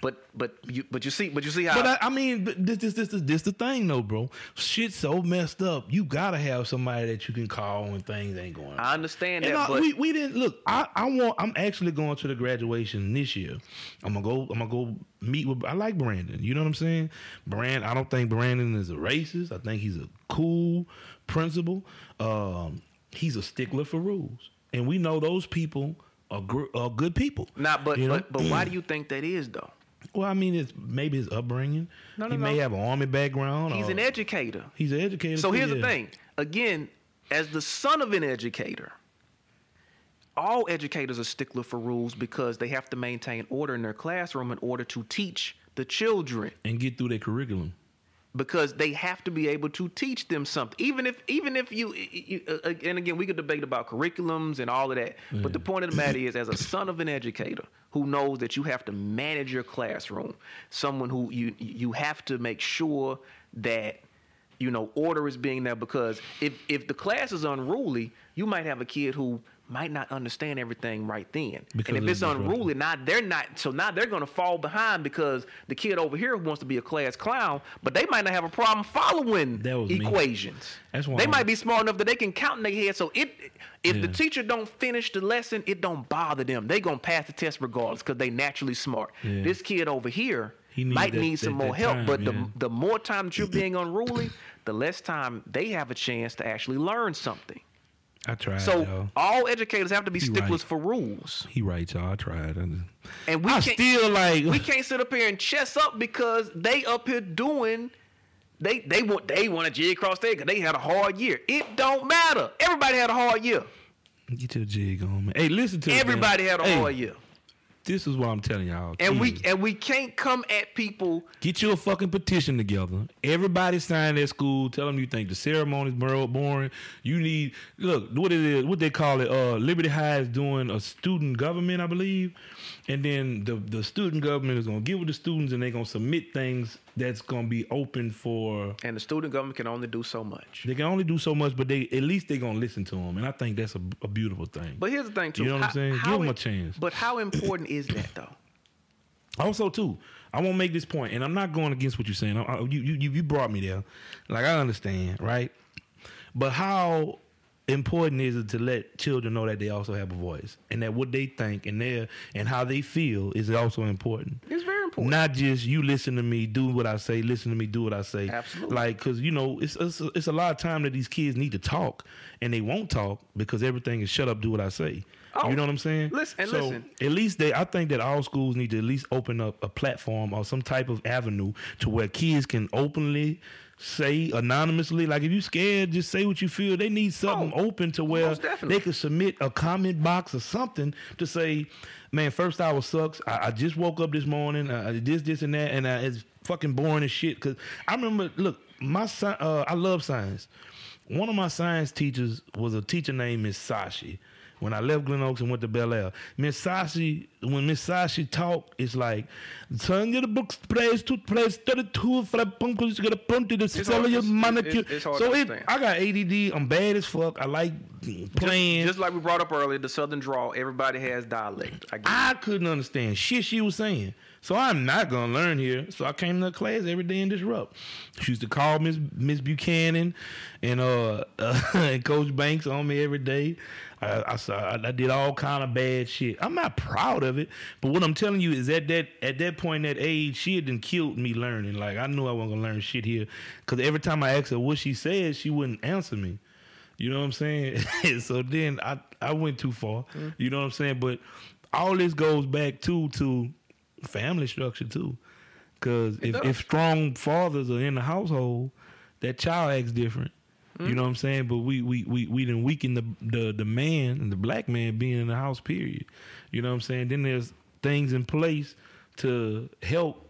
but but you but you see but you see how But I, I mean, but this, this, this, this, this the thing, though, bro. Shit's so messed up. You gotta have somebody that you can call when things ain't going. I understand And that, I- but we, we didn't look. I, I want. I'm actually going to the graduation this year. I'm gonna go. I'm gonna go meet with. I like Brandon. You know what I'm saying? Brand. I don't think Brandon is a racist. I think he's a cool principal. Um, he's a stickler for rules, and we know those people are, gr- are good people. not but you know? but but why *clears throat* do you think that is though? Well, I mean, it's maybe his upbringing. No, no, he may no. have an army background. He's or- an educator. He's an educator. So too, here's the thing. Again, as the son of an educator, all educators are stickler for rules because they have to maintain order in their classroom in order to teach the children. And get through their curriculum. because they have to be able to teach them something. Even if even if you, you uh, and again we could debate about curriculums and all of that but the point of the *laughs* matter is as a son of an educator who knows that you have to manage your classroom someone who you you have to make sure that you know order is being there because if if the class is unruly you might have a kid who might not understand everything right then. Because and if it's unruly now they're not so now they're going to fall behind because the kid over here wants to be a class clown but they might not have a problem following was me. equations. That's why they I'm- might be smart enough that they can count in their head so it if the teacher don't finish the lesson it don't bother them. They going to pass the test regardless because they naturally smart. Yeah. this kid over here He need might that- need some that- more that help time, but yeah. the the more time that you're being unruly the less time they have a chance to actually learn something I tried. so y'all. all educators have to be He sticklers right. for rules He right, y'all. I tried. I, just- and we I can't still like. we can't sit up here and chess up because they up here doing they they want they want a J across there because they had a hard year. It don't matter. Everybody had a hard year. Get your jig on, man. Hey, listen to. Everybody had a Hey, hard year. This is what I'm telling y'all. And we and we can't come at people. Get you a fucking petition together. Everybody sign at school. Tell them you think the ceremony's bor- boring. You need look what it is. What they call it. Uh, Liberty High is doing a student government, I believe. And then the the student government is gonna get with the students, and they're gonna submit things that's gonna be open for. And the student government can only do so much. They can only do so much, but they at least they're gonna listen to them, and I think that's a, a beautiful thing. But here's the thing too. You know what I'm saying? Give how 'em a chance. But how important is that though? *clears throat* Also, too, I won't make this point, and I'm not going against what you're saying. I, I- you, you, you brought me there, like I understand, right? But how important is to let children know that they also have a voice, and that what they think and their and how they feel is also important. It's very important. Not just you listen to me, do what I say, listen to me, do what I say. Absolutely. Like, cause you know, it's it's, it's a lot of time that these kids need to talk, and they won't talk because everything is shut up, do what I say. Oh, you know what I'm saying? listen- and so listen. at least they, I think that all schools need to at least open up a platform or some type of avenue to where kids can openly say anonymously. Like if you scared, just say what you feel. They need something Oh, open to where they could submit a comment box or something to say, "Man, first hour sucks. I, I just woke up this morning. Uh, this, this, and that, and uh, it's fucking boring as shit." Because I remember, look, my son, uh, I love science. One of my science teachers was a teacher named Miss Sashi. When I left Glen Oaks and went to Belaire, Miss Sashi, when Miss Sashi talk, it's like, turn your books, place to place, thirty-two for the punkers, get a punt hard- sell your manicure. it's- it's hard so it. I got ADD. I'm bad as fuck. I like playing. Just like we brought up earlier, the Southern draw. Everybody has dialect. I. I couldn't understand shit she was saying. So I'm not gonna learn here. So I came to class every day and disrupt. She used to call Miss Miss Buchanan and uh, *laughs* and Coach Banks on me every day. I, I saw I, did all kind of bad shit. I'm not proud of it, but what I'm telling you is at that at that point, that age, she had done killed me learning. Like I knew I wasn't gonna learn shit here, because every time I asked her what she said, she wouldn't answer me. You know what I'm saying? *laughs* so then I I went too far. Mm-hmm. You know what I'm saying? But all this goes back to to family structure too. Cause if, if strong fathers are in the household, that child acts different. You know what I'm saying? But we we we we didn't weaken the the the man the black man being in the house. Period. You know what I'm saying? Then there's things in place to help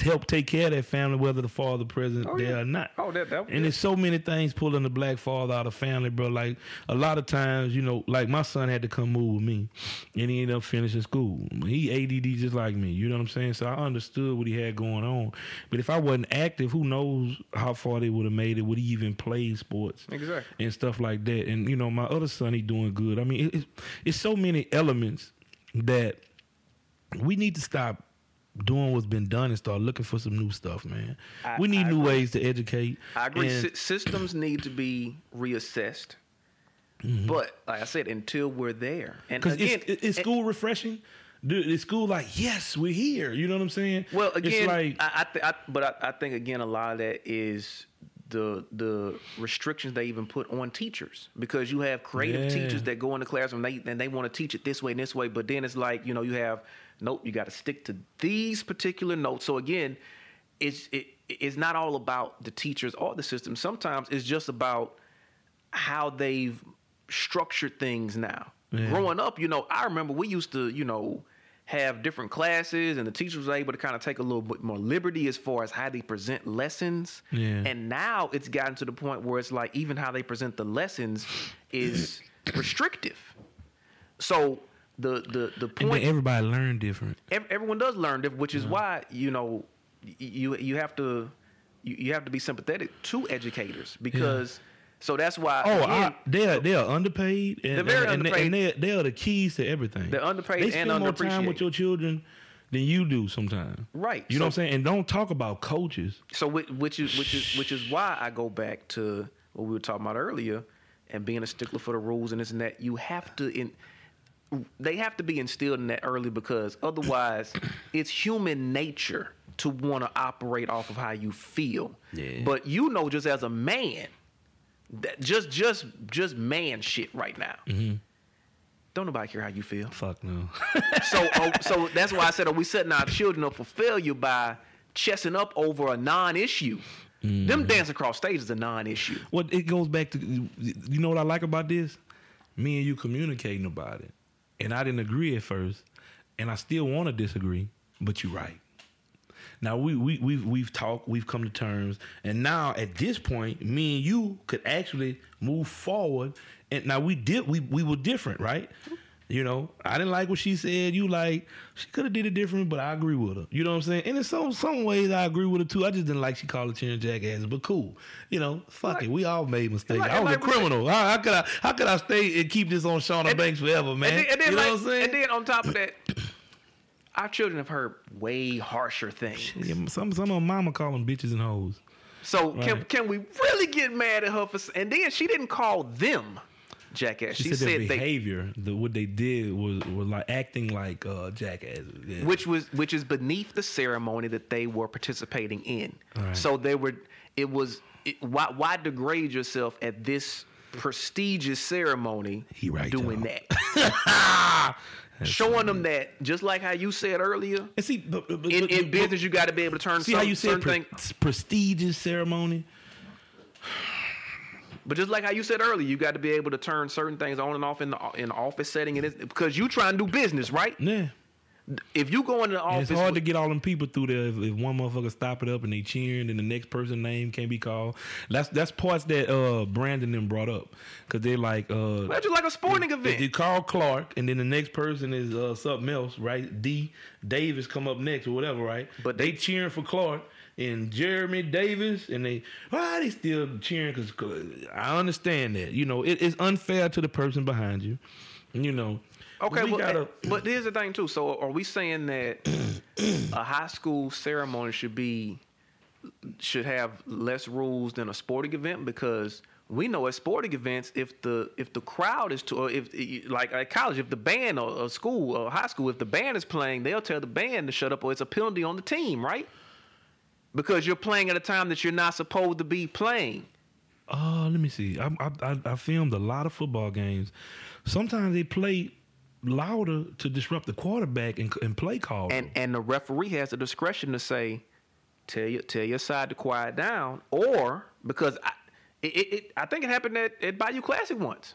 help take care of that family, whether the father present Oh, there yeah. or not. Oh, that- that- and there's so many things pulling the black father out of family, bro. Like a lot of times, you know, like my son had to come move with me, and he ended up finishing school. He ADD just like me. You know what I'm saying? So I understood what he had going on. But if I wasn't active, who knows how far they would have made it? Would he even play sports? Exactly. and stuff like that. And you know, my other son, he doing good. I mean, it, it's, it's so many elements that we need to stop doing what's been done and start looking for some new stuff, man. I- we need I new agree. ways to educate. I agree. And- Sy- systems need to be reassessed. Mm-hmm. But like I said, until we're there, and again, is, is school refreshing? Dude, is school like, yes, we're here. You know what I'm saying? Well, it's again, like, I, I, th- I but I, I think again a lot of that is the the restrictions they even put on teachers because you have creative Yeah. teachers that go in the classroom they and they want to teach it this way and this way, but then it's like you know you have nope you got to stick to these particular notes. So again, it's it, it's not all about the teachers or the system. Sometimes it's just about how they've structured things now. Yeah. growing up, you know, I remember we used to, you know, have different classes, and the teachers were able to kind of take a little bit more liberty as far as how they present lessons. Yeah. And now it's gotten to the point where it's like even how they present the lessons is restrictive. So the the the point everybody learn different. ev- everyone does learn different, which is why you know you you have to you, you have to be sympathetic to educators because so that's why Oh, again, I, they're they're underpaid. And, They're very and, underpaid. And they're, they're the keys to everything. They're underpaid They spend more time with your children than you do sometimes. Right. You know what I'm saying? And don't talk about coaches. so which, which is which is which is why I go back to what we were talking about earlier and being a stickler for the rules and this and that. You have to in they have to be instilled in that early because otherwise *clears throat* it's human nature to want to operate off of how you feel. Yeah. But you know just as a man that just just just man shit right now. Mm-hmm. Don't nobody care how you feel. Fuck no. *laughs* So, oh, so *laughs* that's why I said, are we setting our children up for failure by chessing up over a non-issue? Mm-hmm. Them dance across stage is a non-issue. well, it goes back to you know what I like about this? Me and you communicating about it. And I didn't agree at first, and I still want to disagree, but you're right. Now we we we've we've talked, we've come to terms, and now at this point, me and you could actually move forward. And now we did we we were different, right? You know, I didn't like what she said. You like she could have did it different, but I agree with her. You know what I'm saying? And in some some ways, I agree with her too. I just didn't like she called her cheering jackasses, but cool. You know, fuck it. We all made mistakes. like- I was like a criminal. How, how could I how could I stay and keep this on Shauna And- Banks forever, man? And then, and then you know like- what I'm saying? and then on top of that, *coughs* our children have heard way harsher things. Yeah, some some of mama call them bitches and hoes. So can Right. can we really get mad at her for? And then she didn't call them jackass. She, She, said, said, their they, behavior, the, what they did was was like acting like uh, jackasses. Yeah. which was which is beneath the ceremony that they were participating in. Right. So they were. It was. It, why why degrade yourself at this prestigious ceremony? He right, doing y'all. that. *laughs* Showing them that, just like how you said earlier, and see, but, but, but, in, in business you got to be able to turn see some, how you said pre- prestigious ceremony. But just like how you said earlier, you got to be able to turn certain things on and off in the in the office setting, and it's, because you trying to do business, right? Yeah. If you go into the And office, it's hard to get all them people through there if, if one motherfucker stop it up and they cheering and the next person name can't be called. That's that's parts that uh Brandon then brought up because they're like uh that's just like a sporting event. you call Clark and then the next person is uh, something else, right? D Davis come up next or whatever, right? But they they- cheering for Clark and Jeremy Davis, and they why they still cheering? Because I understand that you know it, it's unfair to the person behind you, you know. Okay, we but, gotta- eh, but here's the thing too. So are we saying that a high school ceremony should be should have less rules than a sporting event? Because we know at sporting events, if the if the crowd is to, or if eh, like at college, if the band or, or school or high school, if the band is playing, they'll tell the band to shut up, or it's a penalty on the team, right? Because you're playing at a time that you're not supposed to be playing. Oh, let me see. I, I I I filmed a lot of football games. Sometimes they play louder to disrupt the quarterback and, and play call. and and the referee has the discretion to say, tell your tell your side to quiet down, or because I, it, it, I think it happened at, at Bayou Classic once.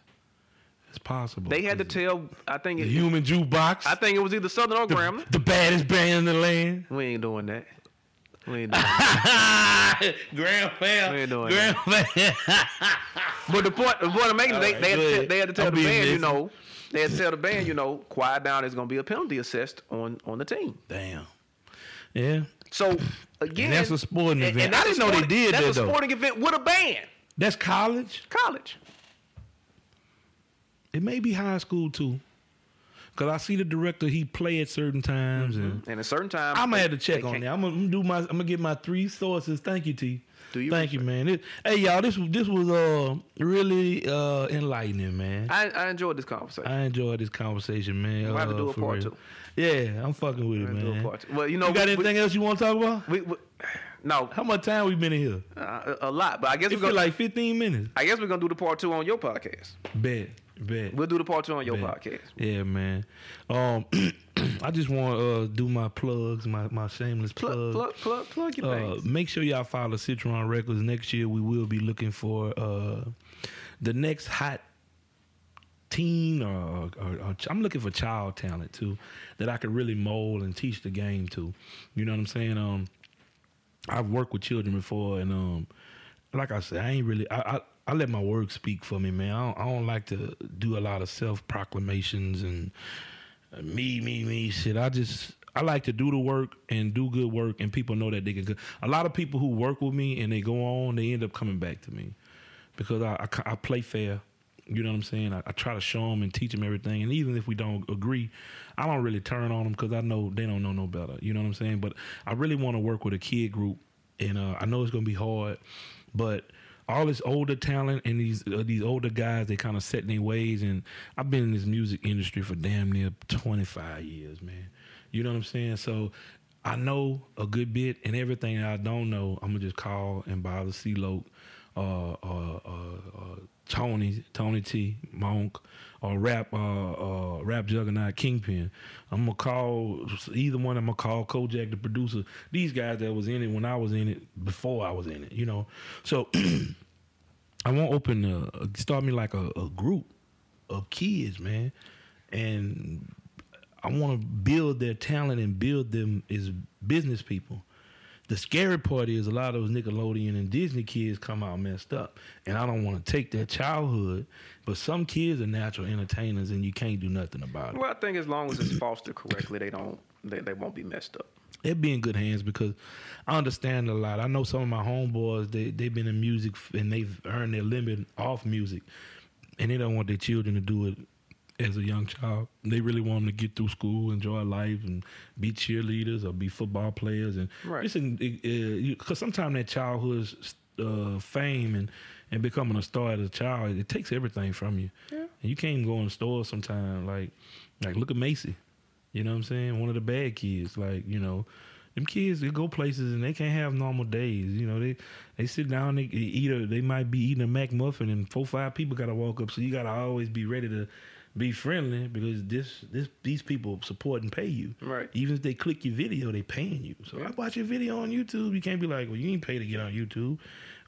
it's possible. They had to tell. I think the it, human jukebox. I think it was either Southern or Grambling. the baddest band in the land. We ain't doing that. We ain't doing. *laughs* Gram Fam. We ain't doing Gram Fam. But the point, the point I'm making, they, Alright, they, had to tell, they had to tell I'm the band, you know, they had to tell the band, you know, quiet down. There's going to be a penalty assessed on on the team. Damn. Yeah. So again, that's a sporting and- event. and that's I a didn't know they sporting- did That's that, a though. sporting event with a band, That's college. college. It may be high school too. Cause I see the director, he play at certain times, and And at certain times, I'm gonna have to check on that. I'm gonna, do my. I'm gonna get my three sources. Thank you, T. Do your Thank you, man. It- hey, y'all, this was this was uh really uh enlightening, man. I, I, enjoyed this conversation. I enjoyed this conversation, man. We'll have to uh, do a part real. two. Yeah, I'm fucking with it, We'll do a man. part two. Well, you know, You got we- anything else you want to talk about? We, we, no, How much time we been in here? uh, a lot. But I guess It we're gonna. like 15 minutes. I guess we're gonna do the part two on your podcast. Bet, bet. We'll do the part two on your Bet. podcast. Yeah, man. Um, *clears throat* I just want to uh, do my plugs, my my shameless Plug, plug. plug, plug, plug your Uh, things. make sure y'all follow Citron Records. Next year, we will be looking for uh, the next hot teen or, or, or I'm looking for child talent too that I could really mold and teach the game to. You know what I'm saying? Um, I've worked with children before, and um, like I said, I ain't really. I, I, I let my work speak for me, man. I don't, I don't like to do a lot of self proclamations and me, me, me shit. I just I like to do the work and do good work, and people know that they can. A lot of people who work with me and they go on, they end up coming back to me because I, I, I play fair. You know what I'm saying? I, I, try to show them and teach them everything, and even if we don't agree, I don't really turn on them because I know they don't know no better. You know what I'm saying? But I really want to work with a kid group, and uh, I know it's gonna be hard, but all this older talent and these uh, these older guys, they kind of set their ways. And I've been in this music industry for damn near 25 years, man. You know what I'm saying? So I know a good bit, and everything I don't know, I'm gonna just call and bother C-Loc, uh, uh, uh, uh, Tony, Tony T, Monk, or rap, uh, uh, rap juggernaut Kingpin. I'm gonna call either one. I'm gonna call Kojak, the producer. These guys that was in it when I was in it, before I was in it, you know. So *clears throat* I want open, a, start me like a, a group of kids, man, and I want to build their talent and build them as business people. The scary part is a lot of those Nickelodeon and Disney kids come out messed up, and I don't want to take their childhood. But some kids are natural entertainers, and you can't do nothing about it. Well, I think as long as it's fostered correctly, they don't they, they won't be messed up. They'll be in good hands because I understand a lot. I know some of my homeboys they they've been in music and they've earned their limit off music, and they don't want their children to do it as a young child. They really want them to get through school, enjoy life, and be cheerleaders or be football players. And right. listen, because sometimes that childhood uh, fame and and becoming a star as a child, it takes everything from you. Yeah. And you can't even go in the store sometimes. Like, like look at Macy. You know what I'm saying? One of the bad kids. Like, you know, them kids they go places and they can't have normal days. You know, they they sit down, they eat a, they might be eating a McMuffin and four five people gotta walk up. So you gotta always be ready to be friendly because this this these people support and pay you. Right. Even if they click your video, they paying you. So Yeah. I watch your video on YouTube. You can't be like, well, you ain't pay to get on YouTube.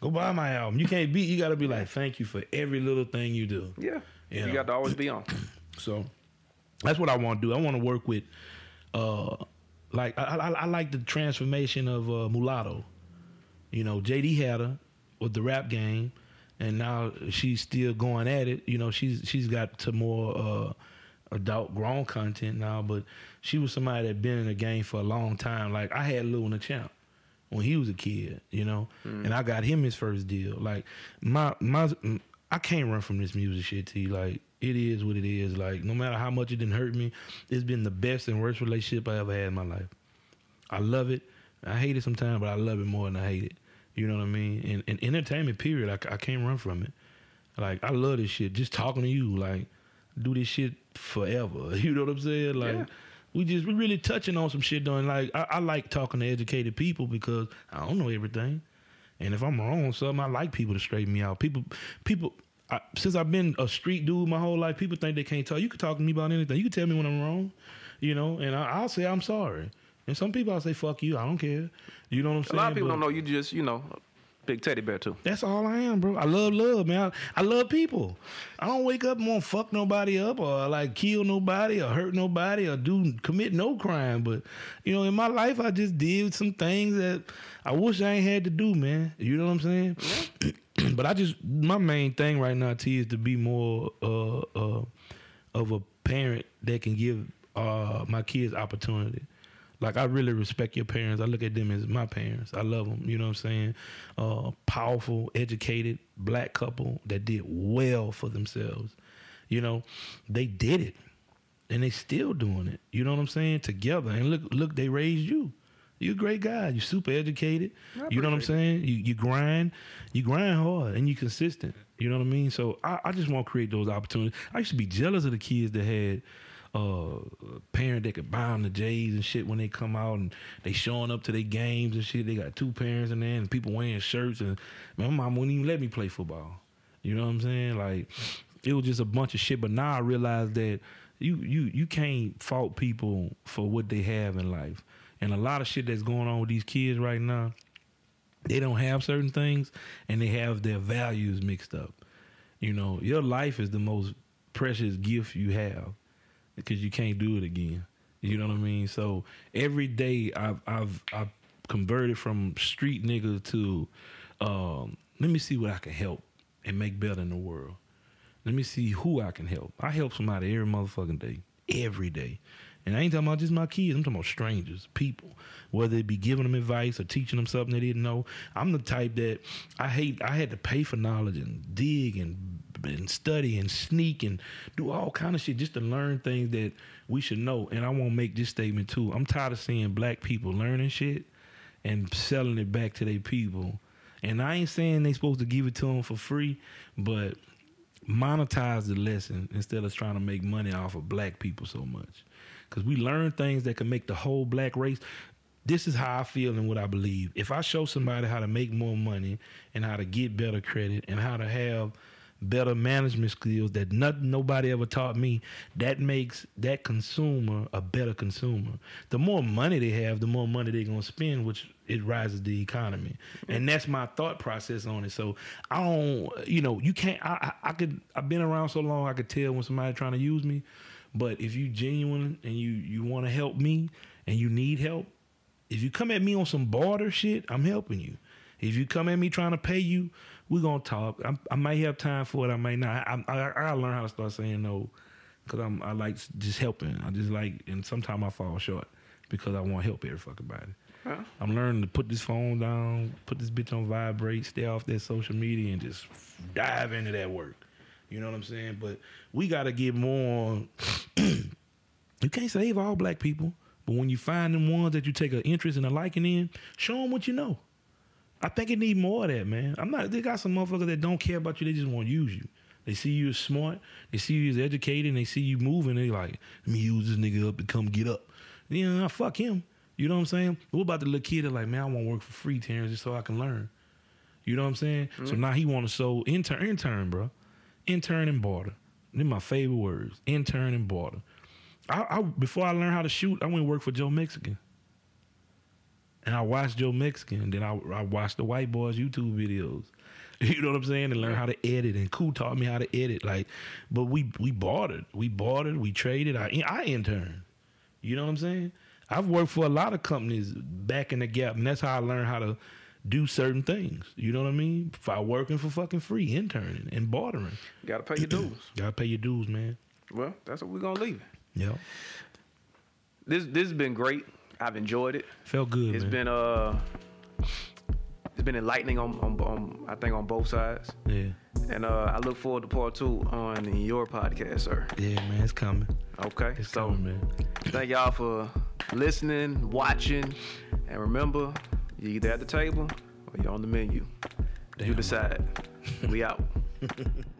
Go buy my album. You can't be. You got to be like, thank you for every little thing you do. Yeah. You You, got to always be on. *clears throat* So that's what I want to do. I want to work with, uh, like I, I, I like the transformation of uh, Mulatto. You know, JD had her with the rap game, and now she's still going at it. You know, she's she's got to more uh, adult grown content now, but she was somebody that been in the game for a long time. Like I had Lil in the champ when he was a kid, you know, and I got him his first deal. Like my my, I can't run from this music shit. To you. like it is what it is. Like no matter how much it didn't hurt me, it's been the best and worst relationship I ever had in my life. I love it. I hate it sometimes, but I love it more than I hate it. You know what I mean? And, and entertainment, period. I, I can't run from it. Like I love this shit. Just talking to you, like do this shit forever. *laughs* You know what I'm saying? Like Yeah. we just we really touching on some shit doing like I, I like talking to educated people because I don't know everything. And if I'm wrong on something, I like people to straighten me out. People people I, since I've been a street dude my whole life, people think they can't talk. You can talk to me about anything. You can tell me when I'm wrong, you know, and I, I'll say I'm sorry. And some people I'll say fuck you. I don't care. You know what I'm saying? A lot of people But- don't know you just, you know, big teddy bear too. that's all I am, bro. I love love, man. I, I love people. I don't wake up and want to fuck nobody up or like kill nobody or hurt nobody or do commit no crime. But you know, in my life, I just did some things that I wish I ain't had to do, man. You know what I'm saying? *clears throat* but I just my main thing right now, T, is to be more uh, uh, of a parent that can give uh, my kids opportunity. Like I really respect your parents. I look at them as my parents. I love them. You know what I'm saying? Uh, powerful, educated black couple that did well for themselves. You know, they did it, and they still doing it. You know what I'm saying? Together, and look, look, they raised you. You're a great guy. You're super educated. You know what I'm saying? You you grind, you grind hard, and you consistent. You know what I mean? So I, I just want to create those opportunities. I used to be jealous of the kids that had uh, parent that could buy them the J's and shit when they come out and they showing up to their games and shit. They got two parents in there and people wearing shirts and man, my mom wouldn't even let me play football. You know what I'm saying? Like it was just a bunch of shit. But now I realize that you you you can't fault people for what they have in life. And a lot of shit that's going on with these kids right now, they don't have certain things and they have their values mixed up. You know, your life is the most precious gift you have because you can't do it again. You know what I mean? So every day I've I've I've converted from street nigga to um, let me see what I can help and make better in the world. Let me see who I can help. I help somebody every motherfucking day, every day. And I ain't talking about just my kids. I'm talking about strangers, people. Whether it be giving them advice or teaching them something they didn't know. I'm the type that I hate. I had to pay for knowledge and dig and and study and sneak and do all kind of shit just to learn things that we should know. And I want to make this statement too. I'm tired of seeing black people learning shit and selling it back to their people. And I ain't saying they supposed to give it to them for free, but monetize the lesson instead of trying to make money off of black people so much. Because we learn things that can make the whole black race. This is how I feel and what I believe. If I show somebody how to make more money and how to get better credit and how to have better management skills that nobody ever taught me that makes that consumer a better consumer. The more money they have the more money they're to spend which it rises the economy. And that's my thought process on it. So i don't you know you can't i i, I could i've been around so long i could tell when somebody trying to use me. But if you genuine and you you want to help me and you need help if you come at me on some barter shit i'm helping you. If you come at me trying to pay you we're gonna talk. I, I might have time for it. I might not. I, I, I gotta learn how to start saying no, cause I'm I like just helping. I just like, and sometimes I fall short because I want to help every fucking body. Huh? I'm learning to put this phone down, put this bitch on vibrate, stay off that social media, and just dive into that work. You know what I'm saying? But we got to get more. *clears throat* you can't save all black people, but when you find them ones that you take an interest and a liking in, show them what you know. I think it need more of that, man. I'm not. They got some motherfuckers that don't care about you. They just want to use you. They see you as smart. They see you as educated. And they see you moving. They like, let me use this nigga up to come get up. You know, fuck him. You know what I'm saying? What about the little kid that like, man, I want to work for free, Terrence, just so I can learn. You know what I'm saying? Mm-hmm. So now he want to so intern, intern, bro, intern and barter. They're my favorite words. Intern and barter. I, I before I learned how to shoot, I went work for Joe Mexican and I watched Joe Mexican. Then I, I watched the white boys YouTube videos. *laughs* You know what I'm saying? And learn how to edit. And Cool taught me how to edit. Like, but we we bought it. We bought it. We traded. I I interned. You know what I'm saying? I've worked for a lot of companies back in the gap, and that's how I learned how to do certain things. You know what I mean? By working for fucking free, interning and bartering. You gotta pay your *clears throat* dues. gotta pay your dues, man. Well, that's what we're gonna leave it. Yeah. This this has been great. I've enjoyed it. Felt good. It's man. been uh, it's been enlightening on, on, on, I think on both sides. Yeah. And uh, I look forward to part two on your podcast, sir. Yeah, man, it's coming. Okay. It's so, coming, man. Thank y'all for listening, watching, and remember, you either at the table or you're on the menu. Damn you decide. we out. *laughs*